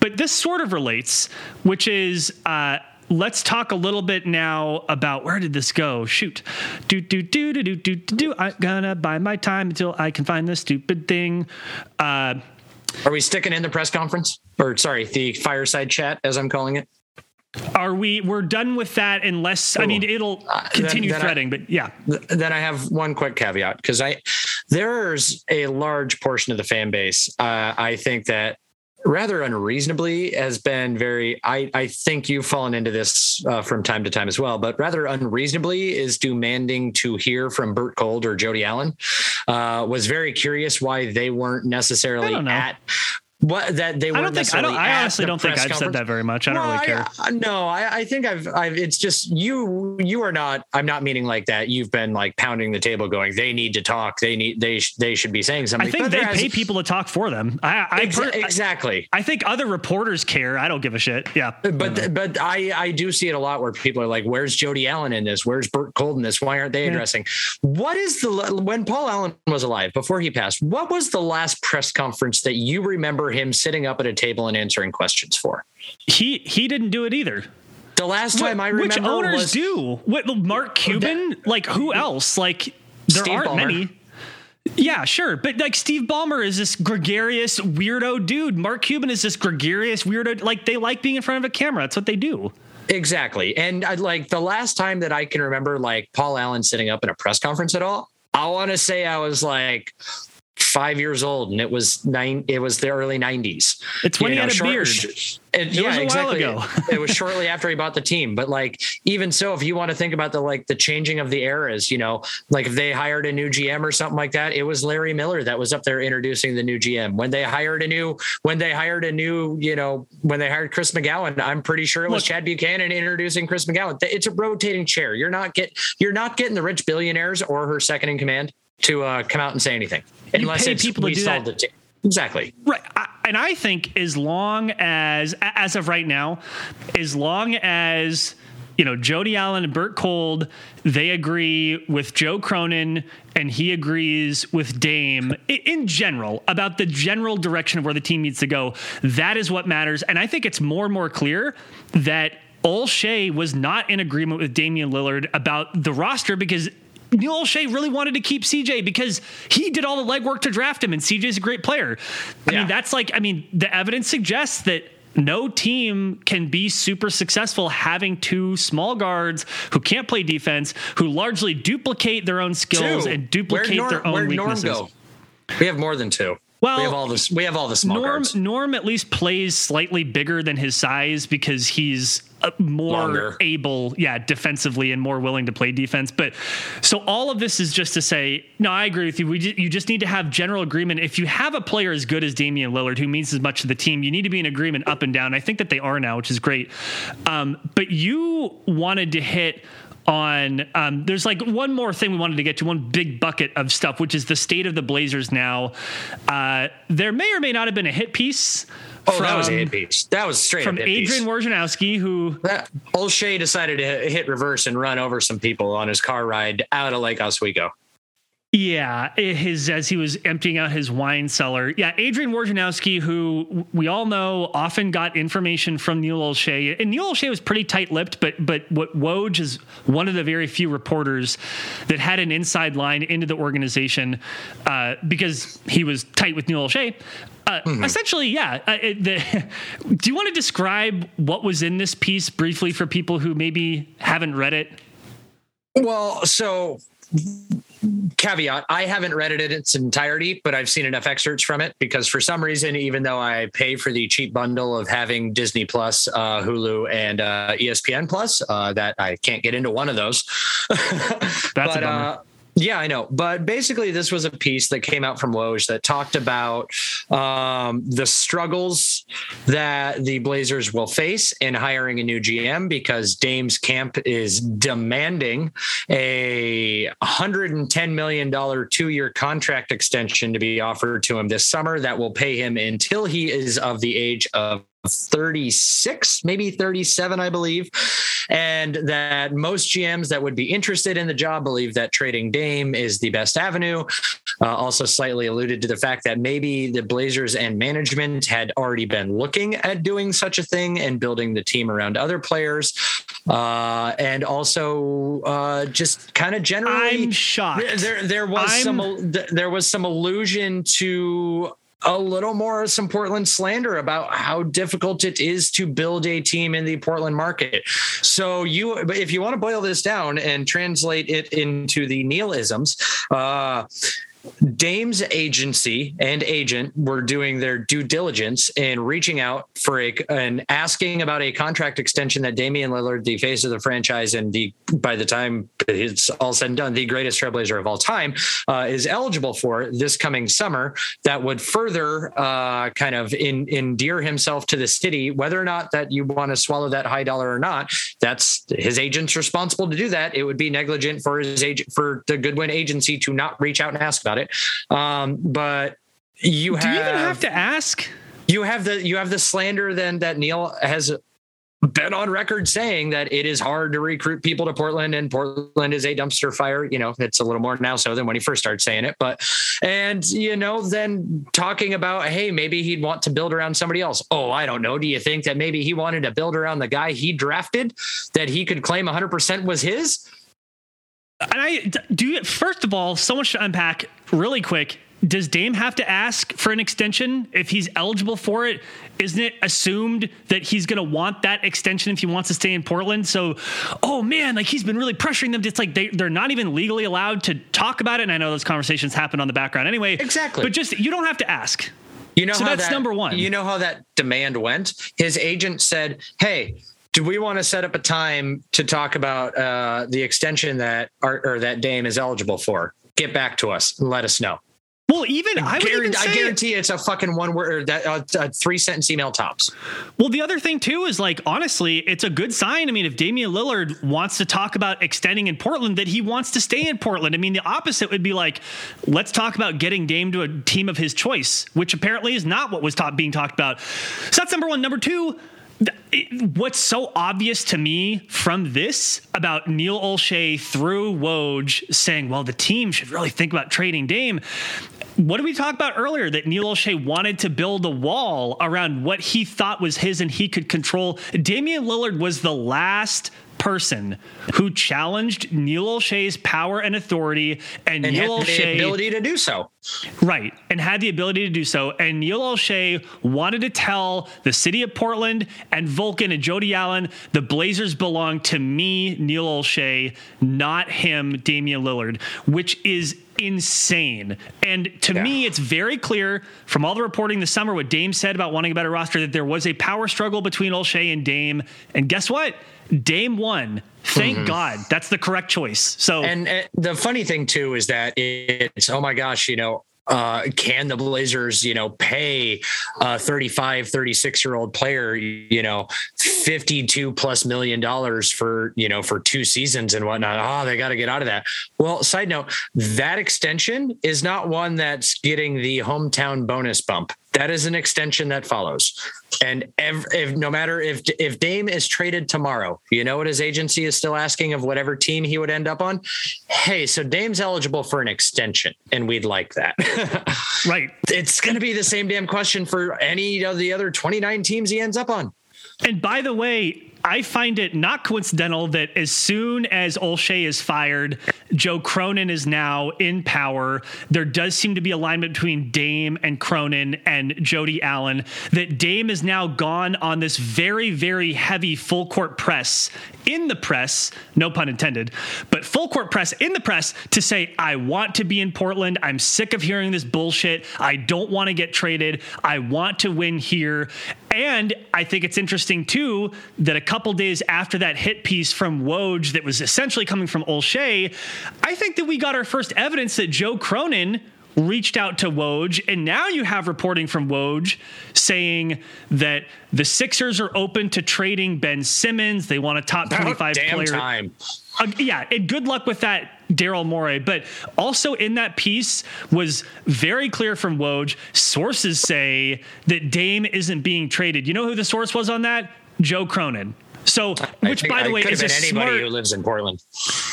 but this sort of relates, which is uh, let's talk a little bit now about where did this go? Shoot. Do, do, do, do, do, do, do. I'm gonna buy my time until I can find this stupid thing. Uh, Are we sticking in the press conference? Or, sorry, the fireside chat, as I'm calling it? Are we? We're done with that, unless Ooh. I mean it'll continue uh, then, then threading. I, but yeah. Then I have one quick caveat because I there's a large portion of the fan base. Uh, I think that rather unreasonably has been very i i think you've fallen into this uh, from time to time as well but rather unreasonably is demanding to hear from bert kolde or jody allen uh, was very curious why they weren't necessarily at what that they I don't think I don't I honestly don't think I've conference. said that very much. I don't really care. I, no, I, I, think I've I've it's just you you are not I'm not meaning like that. You've been like pounding the table going, they need to talk. They need they sh- they should be saying something. I think but they pay people to talk for them. I, I exa- exactly. I, think other reporters care. I don't give a shit. Yeah. But but I I do see it a lot where people are like, Where's Jody Allen in this? Where's Bert Kolde in this? Why aren't they addressing? Yeah. What is the when Paul Allen was alive before he passed, what was the last press conference that you remember him sitting up at a table and answering questions for. He he didn't do it either. The last time what, I remember, which owners was, do? What Mark Cuban? That, like who else? Like there Steve aren't Ballmer. many. Yeah, sure. But like Steve Ballmer is this gregarious weirdo dude. Mark Cuban is this gregarious weirdo. Like they like being in front of a camera. That's what they do. Exactly. And I, like the last time that I can remember, like Paul Allen sitting up in a press conference at all, I want to say I was like five years old, and it was nine. It was the early '90s. It's when you he know, had a short, beard. it yeah, exactly. it was shortly after he bought the team. But like, even so, if you want to think about the like the changing of the eras, you know, like if they hired a new GM or something like that, it was Larry Miller that was up there introducing the new GM. When they hired a new, when they hired a new, you know, when they hired Chris McGowan, I'm pretty sure it was Look, Chad Buchanan introducing Chris McGowan. It's a rotating chair. You're not get you're not getting the rich billionaires or her second in command to uh, come out and say anything unless pay people to do that. Exactly. Right. I, and I think as long as, as of right now, as long as you know, Jody Allen and Bert Kolde, they agree with Joe Cronin and he agrees with Dame in general about the general direction of where the team needs to go. That is what matters. And I think it's more and more clear that Olshey was not in agreement with Damian Lillard about the roster because Neil Olshey really wanted to keep CJ because he did all the legwork to draft him, and CJ's a great player. I yeah. mean, that's like, I mean, the evidence suggests that no team can be super successful having two small guards who can't play defense, who largely duplicate their own skills two. and duplicate Norm, their own weaknesses. We have more than two. Well, we have all this. We have all the small Norm, guards. Norm at least plays slightly bigger than his size because he's more Longer. able, yeah, defensively and more willing to play defense. But so all of this is just to say, no, I agree with you. We ju- you just need to have general agreement. If you have a player as good as Damian Lillard, who means as much to the team, you need to be in agreement up and down. I think that they are now, which is great. Um, but you wanted to hit on um, there's like one more thing we wanted to get to one big bucket of stuff which is the state of the blazers now uh, there may or may not have been a hit piece Oh, that was a hit piece. That was straight from adrian. Wojnarowski, who That Olshey decided to hit reverse and run over some people on his car ride out of Lake Oswego. Yeah, his as he was emptying out his wine cellar. Yeah, Adrian Wojnarowski, who we all know often got information from Neil Olshey, and Neil Olshey was pretty tight-lipped, but but what Woj is one of the very few reporters that had an inside line into the organization uh, because he was tight with Neil Olshey. Uh, Essentially, yeah. Uh, the, [LAUGHS] do you want to describe what was in this piece briefly for people who maybe haven't read it? Well, so caveat I haven't read it in its entirety, but I've seen enough excerpts from it because for some reason, even though I pay for the cheap bundle of having Disney Plus, uh, Hulu, and uh, ESPN Plus, uh, that I can't get into one of those. [LAUGHS] That's a but, bummer. Yeah, I know. But basically, this was a piece that came out from Woj that talked about um, the struggles that the Blazers will face in hiring a new GM because Dame's camp is demanding a $110 million two year contract extension to be offered to him this summer that will pay him until he is of the age of 36, maybe 37, I believe. And that most GMs that would be interested in the job believe that trading Dame is the best avenue. Uh, also, slightly alluded to the fact that maybe the Blazers and management had already been looking at doing such a thing and building the team around other players. Uh, and also, uh, just kind of generally, I'm shocked. there, there was I'm- some, there was some allusion to a little more some Portland slander about how difficult it is to build a team in the Portland market. So you, if you want to boil this down and translate it into the Neil-isms, uh, Dame's agency and agent were doing their due diligence in reaching out for a and asking about a contract extension that Damian Lillard, the face of the franchise, and the by the time it's all said and done, the greatest trailblazer of all time, uh, is eligible for this coming summer. That would further uh, kind of in, endear himself to the city. Whether or not that you want to swallow that high dollar or not, that's his agent's responsible to do that. It would be negligent for his agent for the Goodwin agency to not reach out and ask about it. Um, but you have Do you even have to ask? you have the you have the slander then that Neil has been on record saying that it is hard to recruit people to Portland and Portland is a dumpster fire. You know, it's a little more now so than when he first started saying it. But and you know, then talking about hey, maybe he'd want to build around somebody else. Oh, I don't know. Do you think that maybe he wanted to build around the guy he drafted that he could claim 100% was his? And I do first of all, so much to unpack really quick. Does Dame have to ask for an extension if he's eligible for it? Isn't it assumed that he's going to want that extension if he wants to stay in Portland? So, oh man, like he's been really pressuring them. It's like they, they're not even legally allowed to talk about it. And I know those conversations happen on the background anyway. Exactly. But just, you don't have to ask. You know So how that's that, number one. You know how that demand went. His agent said, "Hey, do we want to set up a time to talk about uh, the extension that or, or that Dame is eligible for? Get back to us and let us know." Well, even I would even Guarantee, I guarantee it's a fucking one word or that uh, a three sentence email tops. Well, the other thing too is like honestly, it's a good sign. I mean, if Damian Lillard wants to talk about extending in Portland, that he wants to stay in Portland. I mean, the opposite would be like, let's talk about getting Dame to a team of his choice, which apparently is not what was being talked about. So that's number one. Number two. What's so obvious to me from this about Neil Olshey through Woj saying, well, the team should really think about trading Dame what did we talk about earlier that Neil Olshey wanted to build a wall around what he thought was his and he could control? Damian Lillard was the last person who challenged Neil Olshey's power and authority, and, and Neil the ability to do so. Right. And had the ability to do so. And Neil Olshey wanted to tell the city of Portland and Vulcan and Jody Allen the Blazers belong to me, Neil Olshey, not him, Damian Lillard, which is insane. And to yeah. me, it's very clear from all the reporting this summer what Dame said about wanting a better roster that there was a power struggle between Olshey and Dame. And guess what? Dame won. Thank mm-hmm. God. That's the correct choice. So, and uh, the funny thing too is that it's oh my gosh, you know, uh, can the Blazers, you know, pay a 35, 36 year old player, you know, 52 plus million dollars for, you know, for two seasons and whatnot? Oh, they got to get out of that. Well, side note, that extension is not one that's getting the hometown bonus bump. That is an extension that follows. And if, if, no matter if if Dame is traded tomorrow, you know what his agency is still asking of whatever team he would end up on. Hey, so Dame's eligible for an extension, and we'd like that. [LAUGHS] right. It's going to be the same damn question for any of the other 29 teams he ends up on. And by the way, I find it not coincidental that as soon as Olshey is fired, Joe Cronin is now in power. There does seem to be alignment between Dame and Cronin and Jody Allen. That Dame is now gone on this very, very heavy full court press in the press, no pun intended, but full court press in the press to say, I want to be in Portland. I'm sick of hearing this bullshit. I don't want to get traded. I want to win here. And I think it's interesting too that a couple days after that hit piece from Woj that was essentially coming from Olshey, I think that we got our first evidence that Joe Cronin reached out to Woj, and now you have reporting from Woj saying that the Sixers are open to trading Ben Simmons. They want a top twenty-five player. Time. Uh, yeah, and good luck with that, Daryl Morey. But also in that piece was very clear from Woj. Sources say that Dame isn't being traded. You know who the source was on that? Joe Cronin. So, which by the way is a anybody smart, who lives in Portland.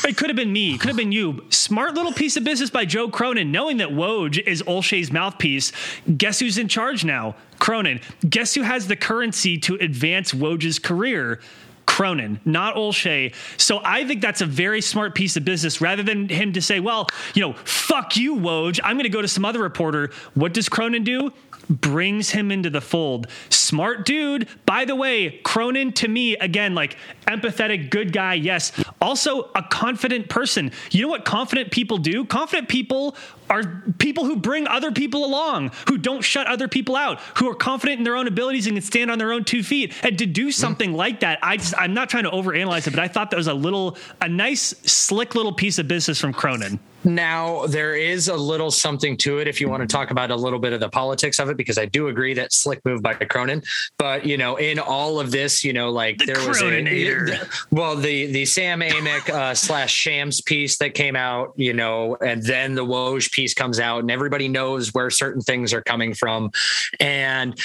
It could have been me. Could have been you. Smart little piece of business by Joe Cronin, knowing that Woj is Olshey's mouthpiece. Guess who's in charge now? Cronin. Guess who has the currency to advance Woj's career? Cronin, not Olshay. So I think that's a very smart piece of business rather than him to say, well, you know, fuck you, Woj. I'm going to go to some other reporter. What does Cronin do? Brings him into the fold. Smart dude. By the way, Cronin to me, again, like empathetic, good guy, yes. Also, a confident person. You know what confident people do? Confident people are people who bring other people along, who don't shut other people out, who are confident in their own abilities and can stand on their own two feet. And to do something mm. like that, I just, I'm not trying to overanalyze it, but I thought that was a little, a nice, slick little piece of business from Cronin. Now, there is a little something to it if you want to talk about a little bit of the politics of it, because I do agree that slick move by Cronin. But, you know, in all of this, you know, like the there was a, well, the, the Sam Amick uh, slash Shams piece that came out, you know, and then the Woj piece comes out and everybody knows where certain things are coming from. And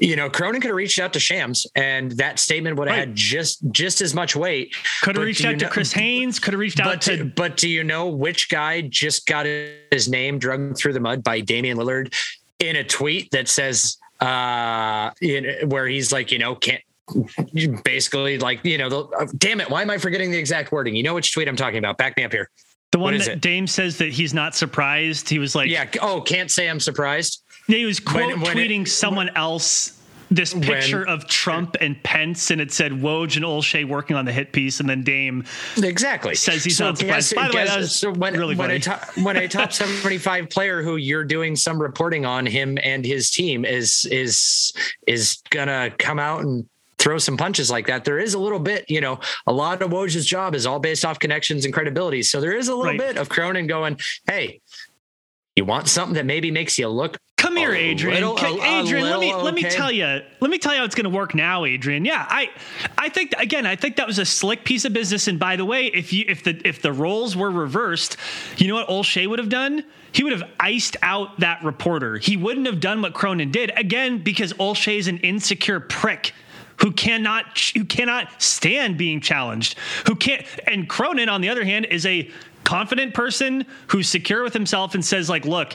you know, Cronin could have reached out to Shams, and that statement would have right. had just just as much weight. Could have reached out know, to Chris Haynes. Could have reached out to. But do you know which guy just got his name drugged through the mud by Damian Lillard in a tweet that says, uh, in, where he's like, you know, can't basically like, you know, the, uh, damn it, why am I forgetting the exact wording? You know which tweet I'm talking about? Back me up here. The one that it? Dame says that he's not surprised. He was like, "Yeah, oh, can't say I'm surprised." He was quote when, when tweeting it, someone when, else this picture of Trump and Pence, and it said Woj and Olshey working on the hit piece, and then Dame exactly says he's so not surprised. Guess, By the guess, way, that was so when, really when funny. A top, when a top [LAUGHS] seventy five player who you're doing some reporting on him and his team is is is gonna come out and throw some punches like that. There is a little bit, you know, a lot of Woj's job is all based off connections and credibility. So there is a little right. bit of Cronin going, hey, you want something that maybe makes you look Come here, Adrian. Little, a, Adrian, a let me okay. let me tell you. Let me tell you how it's going to work now, Adrian. Yeah, I I think again, I think that was a slick piece of business. And by the way, if you if the if the roles were reversed, you know what Olshey would have done? He would have iced out that reporter. He wouldn't have done what Cronin did again because Olshey is an insecure prick who cannot who cannot stand being challenged, who can't. And Cronin, on the other hand, is a confident person who's secure with himself and says, like, look.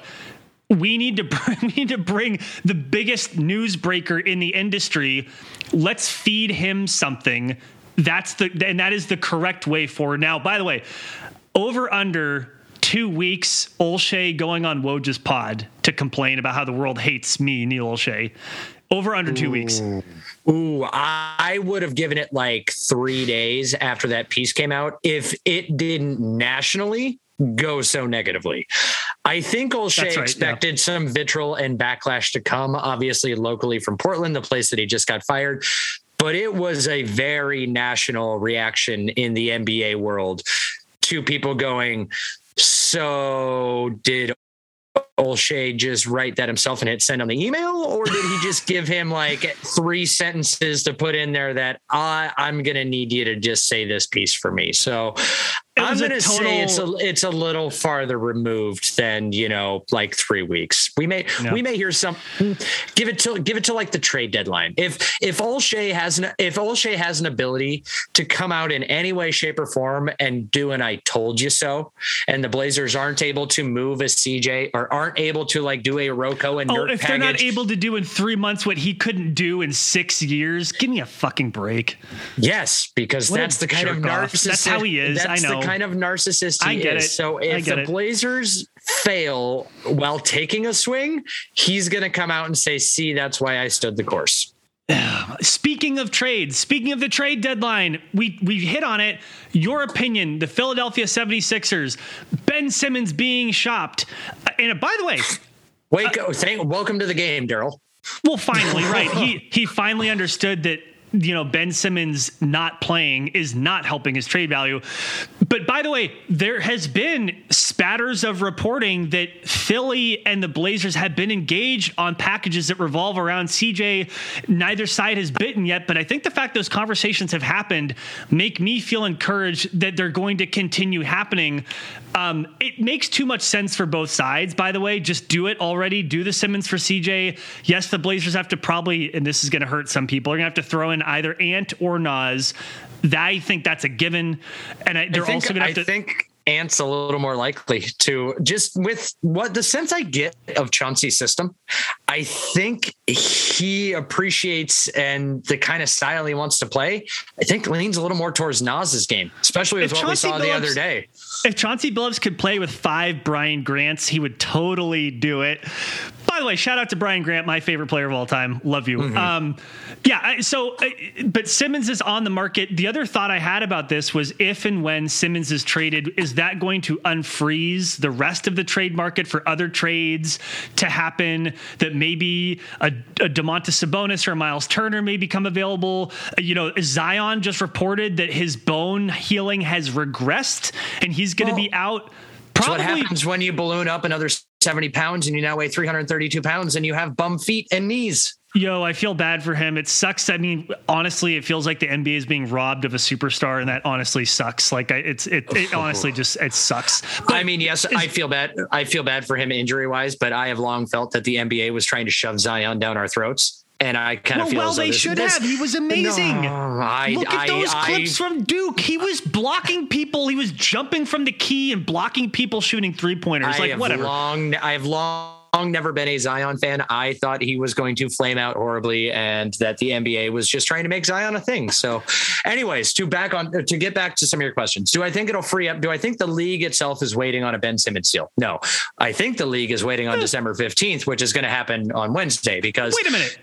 We need to [LAUGHS] bring, we need to bring the biggest newsbreaker in the industry. Let's feed him something That's the and that is the correct way forward. Now, by the way, over under two weeks, Olshey going on Woj's pod to complain about how the world hates me, Neil Olshey. Over under two Ooh. weeks. Ooh, I would have given it like three days after that piece came out if it didn't nationally go so negatively. I think Olshey right, expected yeah. some vitriol and backlash to come, obviously locally from Portland, the place that he just got fired but it was a very national reaction in the NBA world to people going, So did Olshey just write that himself and hit send on the email, or did he just give him like three sentences to put in there that I, I'm to need you to just say this piece for me? So I'm going to total... say it's a it's a little farther removed than you know like three weeks. We may no. we may hear some. Give it to give it to like the trade deadline. If if Olshey has an if Olshey has an ability to come out in any way, shape, or form and do an "I told you so," and the Blazers aren't able to move a CJ or aren't able to like do a Rocco and oh, if they're not able to do in three months what he couldn't do in six years, give me a fucking break. Yes, because what that's the kind of narcissist. That's how he is. I know kind of narcissist he I get is. It. So if the it. Blazers fail while taking a swing, he's going to come out and say, "See, that's why I stood the course." [SIGHS] Speaking of trades, speaking of the trade deadline, we we hit on it. Your opinion, the Philadelphia 76ers, Ben Simmons being shopped. And by the way, wake uh, thank, welcome to the game, Daryl. Well, finally, right. He he finally understood that you know Ben Simmons not playing is not helping his trade value. But by the way, there has been spatters of reporting that Philly and the Blazers have been engaged on packages that revolve around CJ. Neither side has bitten yet, but I think the fact those conversations have happened make me feel encouraged that they're going to continue happening. Um, it makes too much sense for both sides, by the way. Just do it already. Do the Simmons for CJ. Yes, the Blazers have to probably, and this is going to hurt some people, are going to have to throw in either Ant or Naz. I think that's a given. And I, they're I think, also going to have to. think Ant's a little more likely to just with what the sense I get of Chauncey's system. I think he appreciates and the kind of style he wants to play. I think leans a little more towards Naz's game, especially with if what Chauncey we saw Billups, the other day. If Chauncey Billups could play with five Brian Grants, he would totally do it. By the way, shout out to Brian Grant, my favorite player of all time. Love you. Mm-hmm. Um, yeah. So, uh, but Simmons is on the market. The other thought I had about this was if and when Simmons is traded, is that going to unfreeze the rest of the trade market for other trades to happen? That maybe a, a Domantas Sabonis or a Miles Turner may become available. You know, Zion just reported that his bone healing has regressed and he's going to well, be out. Probably, what happens when you balloon up another 70 pounds and you now weigh 332 pounds and you have bum feet and knees. Yo, I feel bad for him. It sucks. I mean, honestly, it feels like the NBA is being robbed of a superstar, and that honestly sucks. Like, it's it, it [LAUGHS] honestly just it sucks. But I mean, yes, I feel bad. I feel bad for him injury wise, but I have long felt that the NBA was trying to shove Zion down our throats. And I kind of well, feel well, they this, should this, have. He was amazing. No, I, Look at I, those I, clips from Duke. He was blocking people. He was jumping from the key and blocking people shooting three pointers. Like whatever. Long, I have long never been a Zion fan. I thought he was going to flame out horribly and that the NBA was just trying to make Zion a thing. So, anyways, to back on uh, to get back to some of your questions. Do I think it'll free up? Do I think the league itself is waiting on a Ben Simmons deal? No. I think the league is waiting on eh. December 15th, which is going to happen on Wednesday because Wait a minute.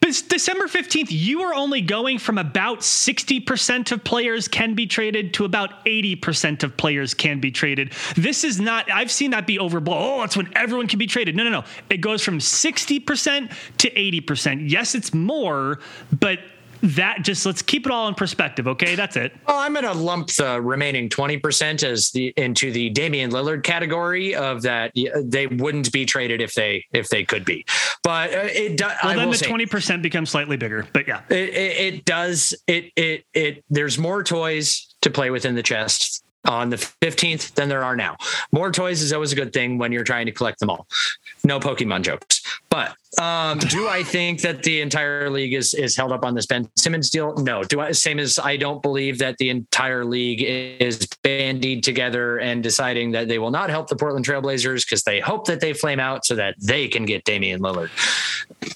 December 15th, you are only going from about 60% of players can be traded to about 80% of players can be traded. This is not, I've seen that be overblown. Oh, that's when everyone can be traded. No, no, no. It goes from 60% to 80%. Yes, it's more, but that just let's keep it all in perspective okay that's it well i'm going to lump the remaining 20% as the into the damian lillard category of that they wouldn't be traded if they if they could be but uh, it does well then the say, 20% becomes slightly bigger but yeah it, it, it does it it it there's more toys to play with in the chest on the 15th than there are now. More toys is always a good thing when you're trying to collect them all. No Pokemon jokes. But um, do I think that the entire league is is held up on this Ben Simmons deal? No. Do I same as I don't believe that the entire league is bandied together and deciding that they will not help the Portland Trailblazers because they hope that they flame out so that they can get Damian Lillard.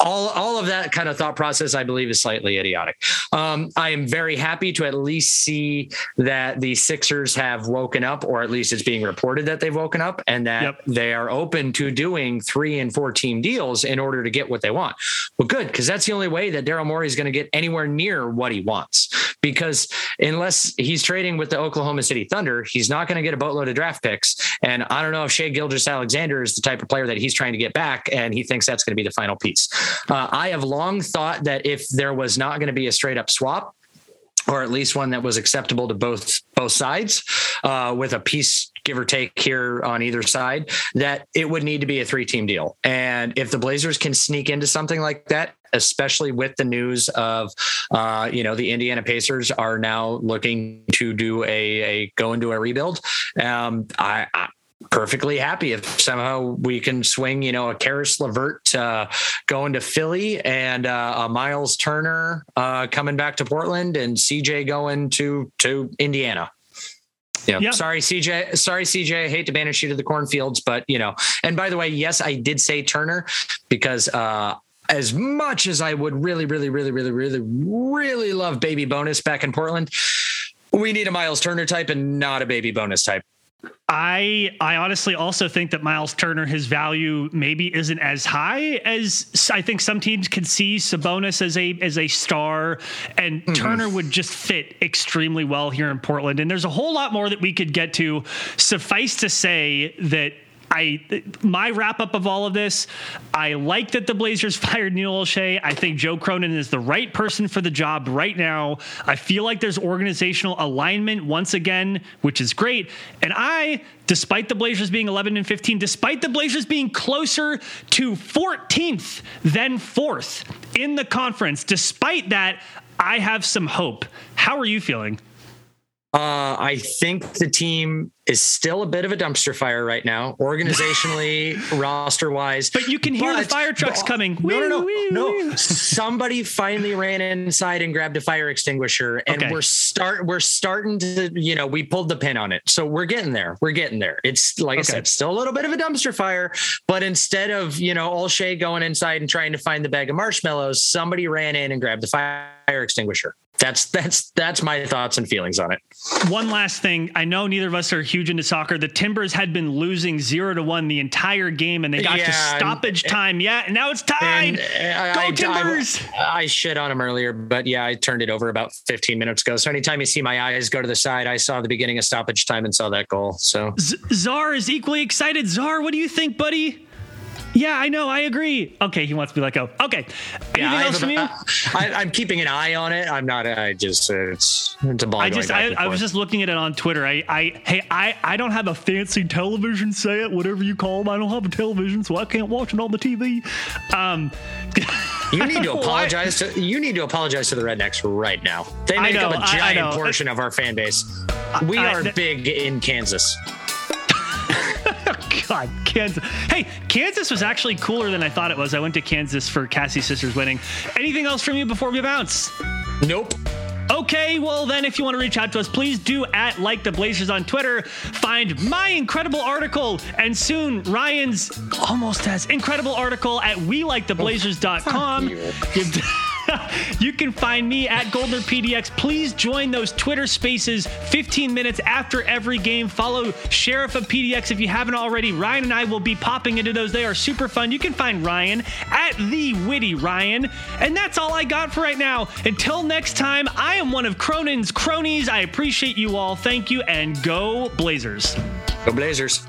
All all of that kind of thought process, I believe, is slightly idiotic. Um, I am very happy to at least see that the Sixers have woken up, or at least it's being reported that they've woken up, and that yep. they are open to doing three and four team deals in order to get what they want. Well, good, because that's the only way that Daryl Morey is going to get anywhere near what he wants. Because unless he's trading with the Oklahoma City Thunder, he's not going to get a boatload of draft picks. And I don't know if Shai Gilgeous-Alexander is the type of player that he's trying to get back, and he thinks that's going to be the final piece. Uh, I have long thought that if there was not going to be a straight up swap, or at least one that was acceptable to both both sides, uh, with a piece give or take here on either side, that it would need to be a three team deal. And if the Blazers can sneak into something like that, especially with the news of, uh, you know, the Indiana Pacers are now looking to do a, a go into a rebuild. Um, I, I perfectly happy if somehow we can swing, you know, a Caris LeVert uh, going to Philly and uh, a Miles Turner uh, coming back to Portland and CJ going to to Indiana. Yeah. Yep. Sorry, CJ. Sorry, CJ. I hate to banish you to the cornfields, but you know. And by the way, yes, I did say Turner because uh, as much as I would really, really, really, really, really, really love baby Sabonis back in Portland, we need a Miles Turner type and not a baby Sabonis type. I I honestly also think that Miles Turner his value maybe isn't as high as I think some teams can see Sabonis as a as a star and mm-hmm. Turner would just fit extremely well here in Portland and there's a whole lot more that we could get to suffice to say that I my wrap up of all of this, I like that the Blazers [LAUGHS] fired Neil Olshey. I think Joe Cronin is the right person for the job right now. I feel like there's organizational alignment once again, which is great. And I, despite the Blazers being 11 and 15, despite the Blazers being closer to 14th than 4th in the conference, despite that, I have some hope. How are you feeling? Uh, I think the team is still a bit of a dumpster fire right now, organizationally, [LAUGHS] roster wise. But you can hear but, the fire trucks but, coming. No, no, no, wee, no. Wee. Somebody finally ran inside and grabbed a fire extinguisher, and okay. we're start we're starting to, you know, we pulled the pin on it, so we're getting there. We're getting there. It's like okay. I said, still a little bit of a dumpster fire, but instead of you know Olshey going inside and trying to find the bag of marshmallows, somebody ran in and grabbed the fire extinguisher that's that's that's my thoughts and feelings on it. One last thing, I know neither of us are huge into soccer. The Timbers had been losing zero to one the entire game, and they got yeah, to stoppage and, time. Yeah, and now it's tied. Uh, go I, Timbers! I, I, shit on them earlier, but yeah, I turned it over about 15 minutes ago. So anytime you see my eyes go to the side, I saw the beginning of stoppage time and saw that goal. So Z- Czar is equally excited. Czar, what do you think, buddy? Yeah, I know. I agree. Okay, he wants to be let go. Okay. Anything yeah, else from you? [LAUGHS] I, am keeping an eye on it. I'm not. I just uh, it's it's a ball. I just I, I was just looking at it on Twitter. I I hey I I don't have a fancy television set, whatever you call them. I don't have a television, so I can't watch it on the TV. Um. [LAUGHS] You need to [LAUGHS] apologize to you need to apologize to the rednecks right now. They make know, up a giant portion of our fan base. We are big in Kansas. God, Kansas. Hey, Kansas was actually cooler than I thought it was. I went to Kansas for Cassie's Sisters wedding. Anything else from you before we bounce? Nope. Okay, well then, if you want to reach out to us, please do at like the Blazers on Twitter. Find my incredible article and soon Ryan's almost as incredible article at weliktheblazers.com. Oh, [LAUGHS] [LAUGHS] you can find me at Goldner PDX. Please join those Twitter spaces 15 minutes after every game. Follow Sheriff of PDX if you haven't already. Ryan and I will be popping into those. They are super fun. You can find Ryan at the Witty Ryan. And that's all I got for right now. Until next time, I am one of Cronin's cronies. I appreciate you all. Thank you and go Blazers. Go Blazers.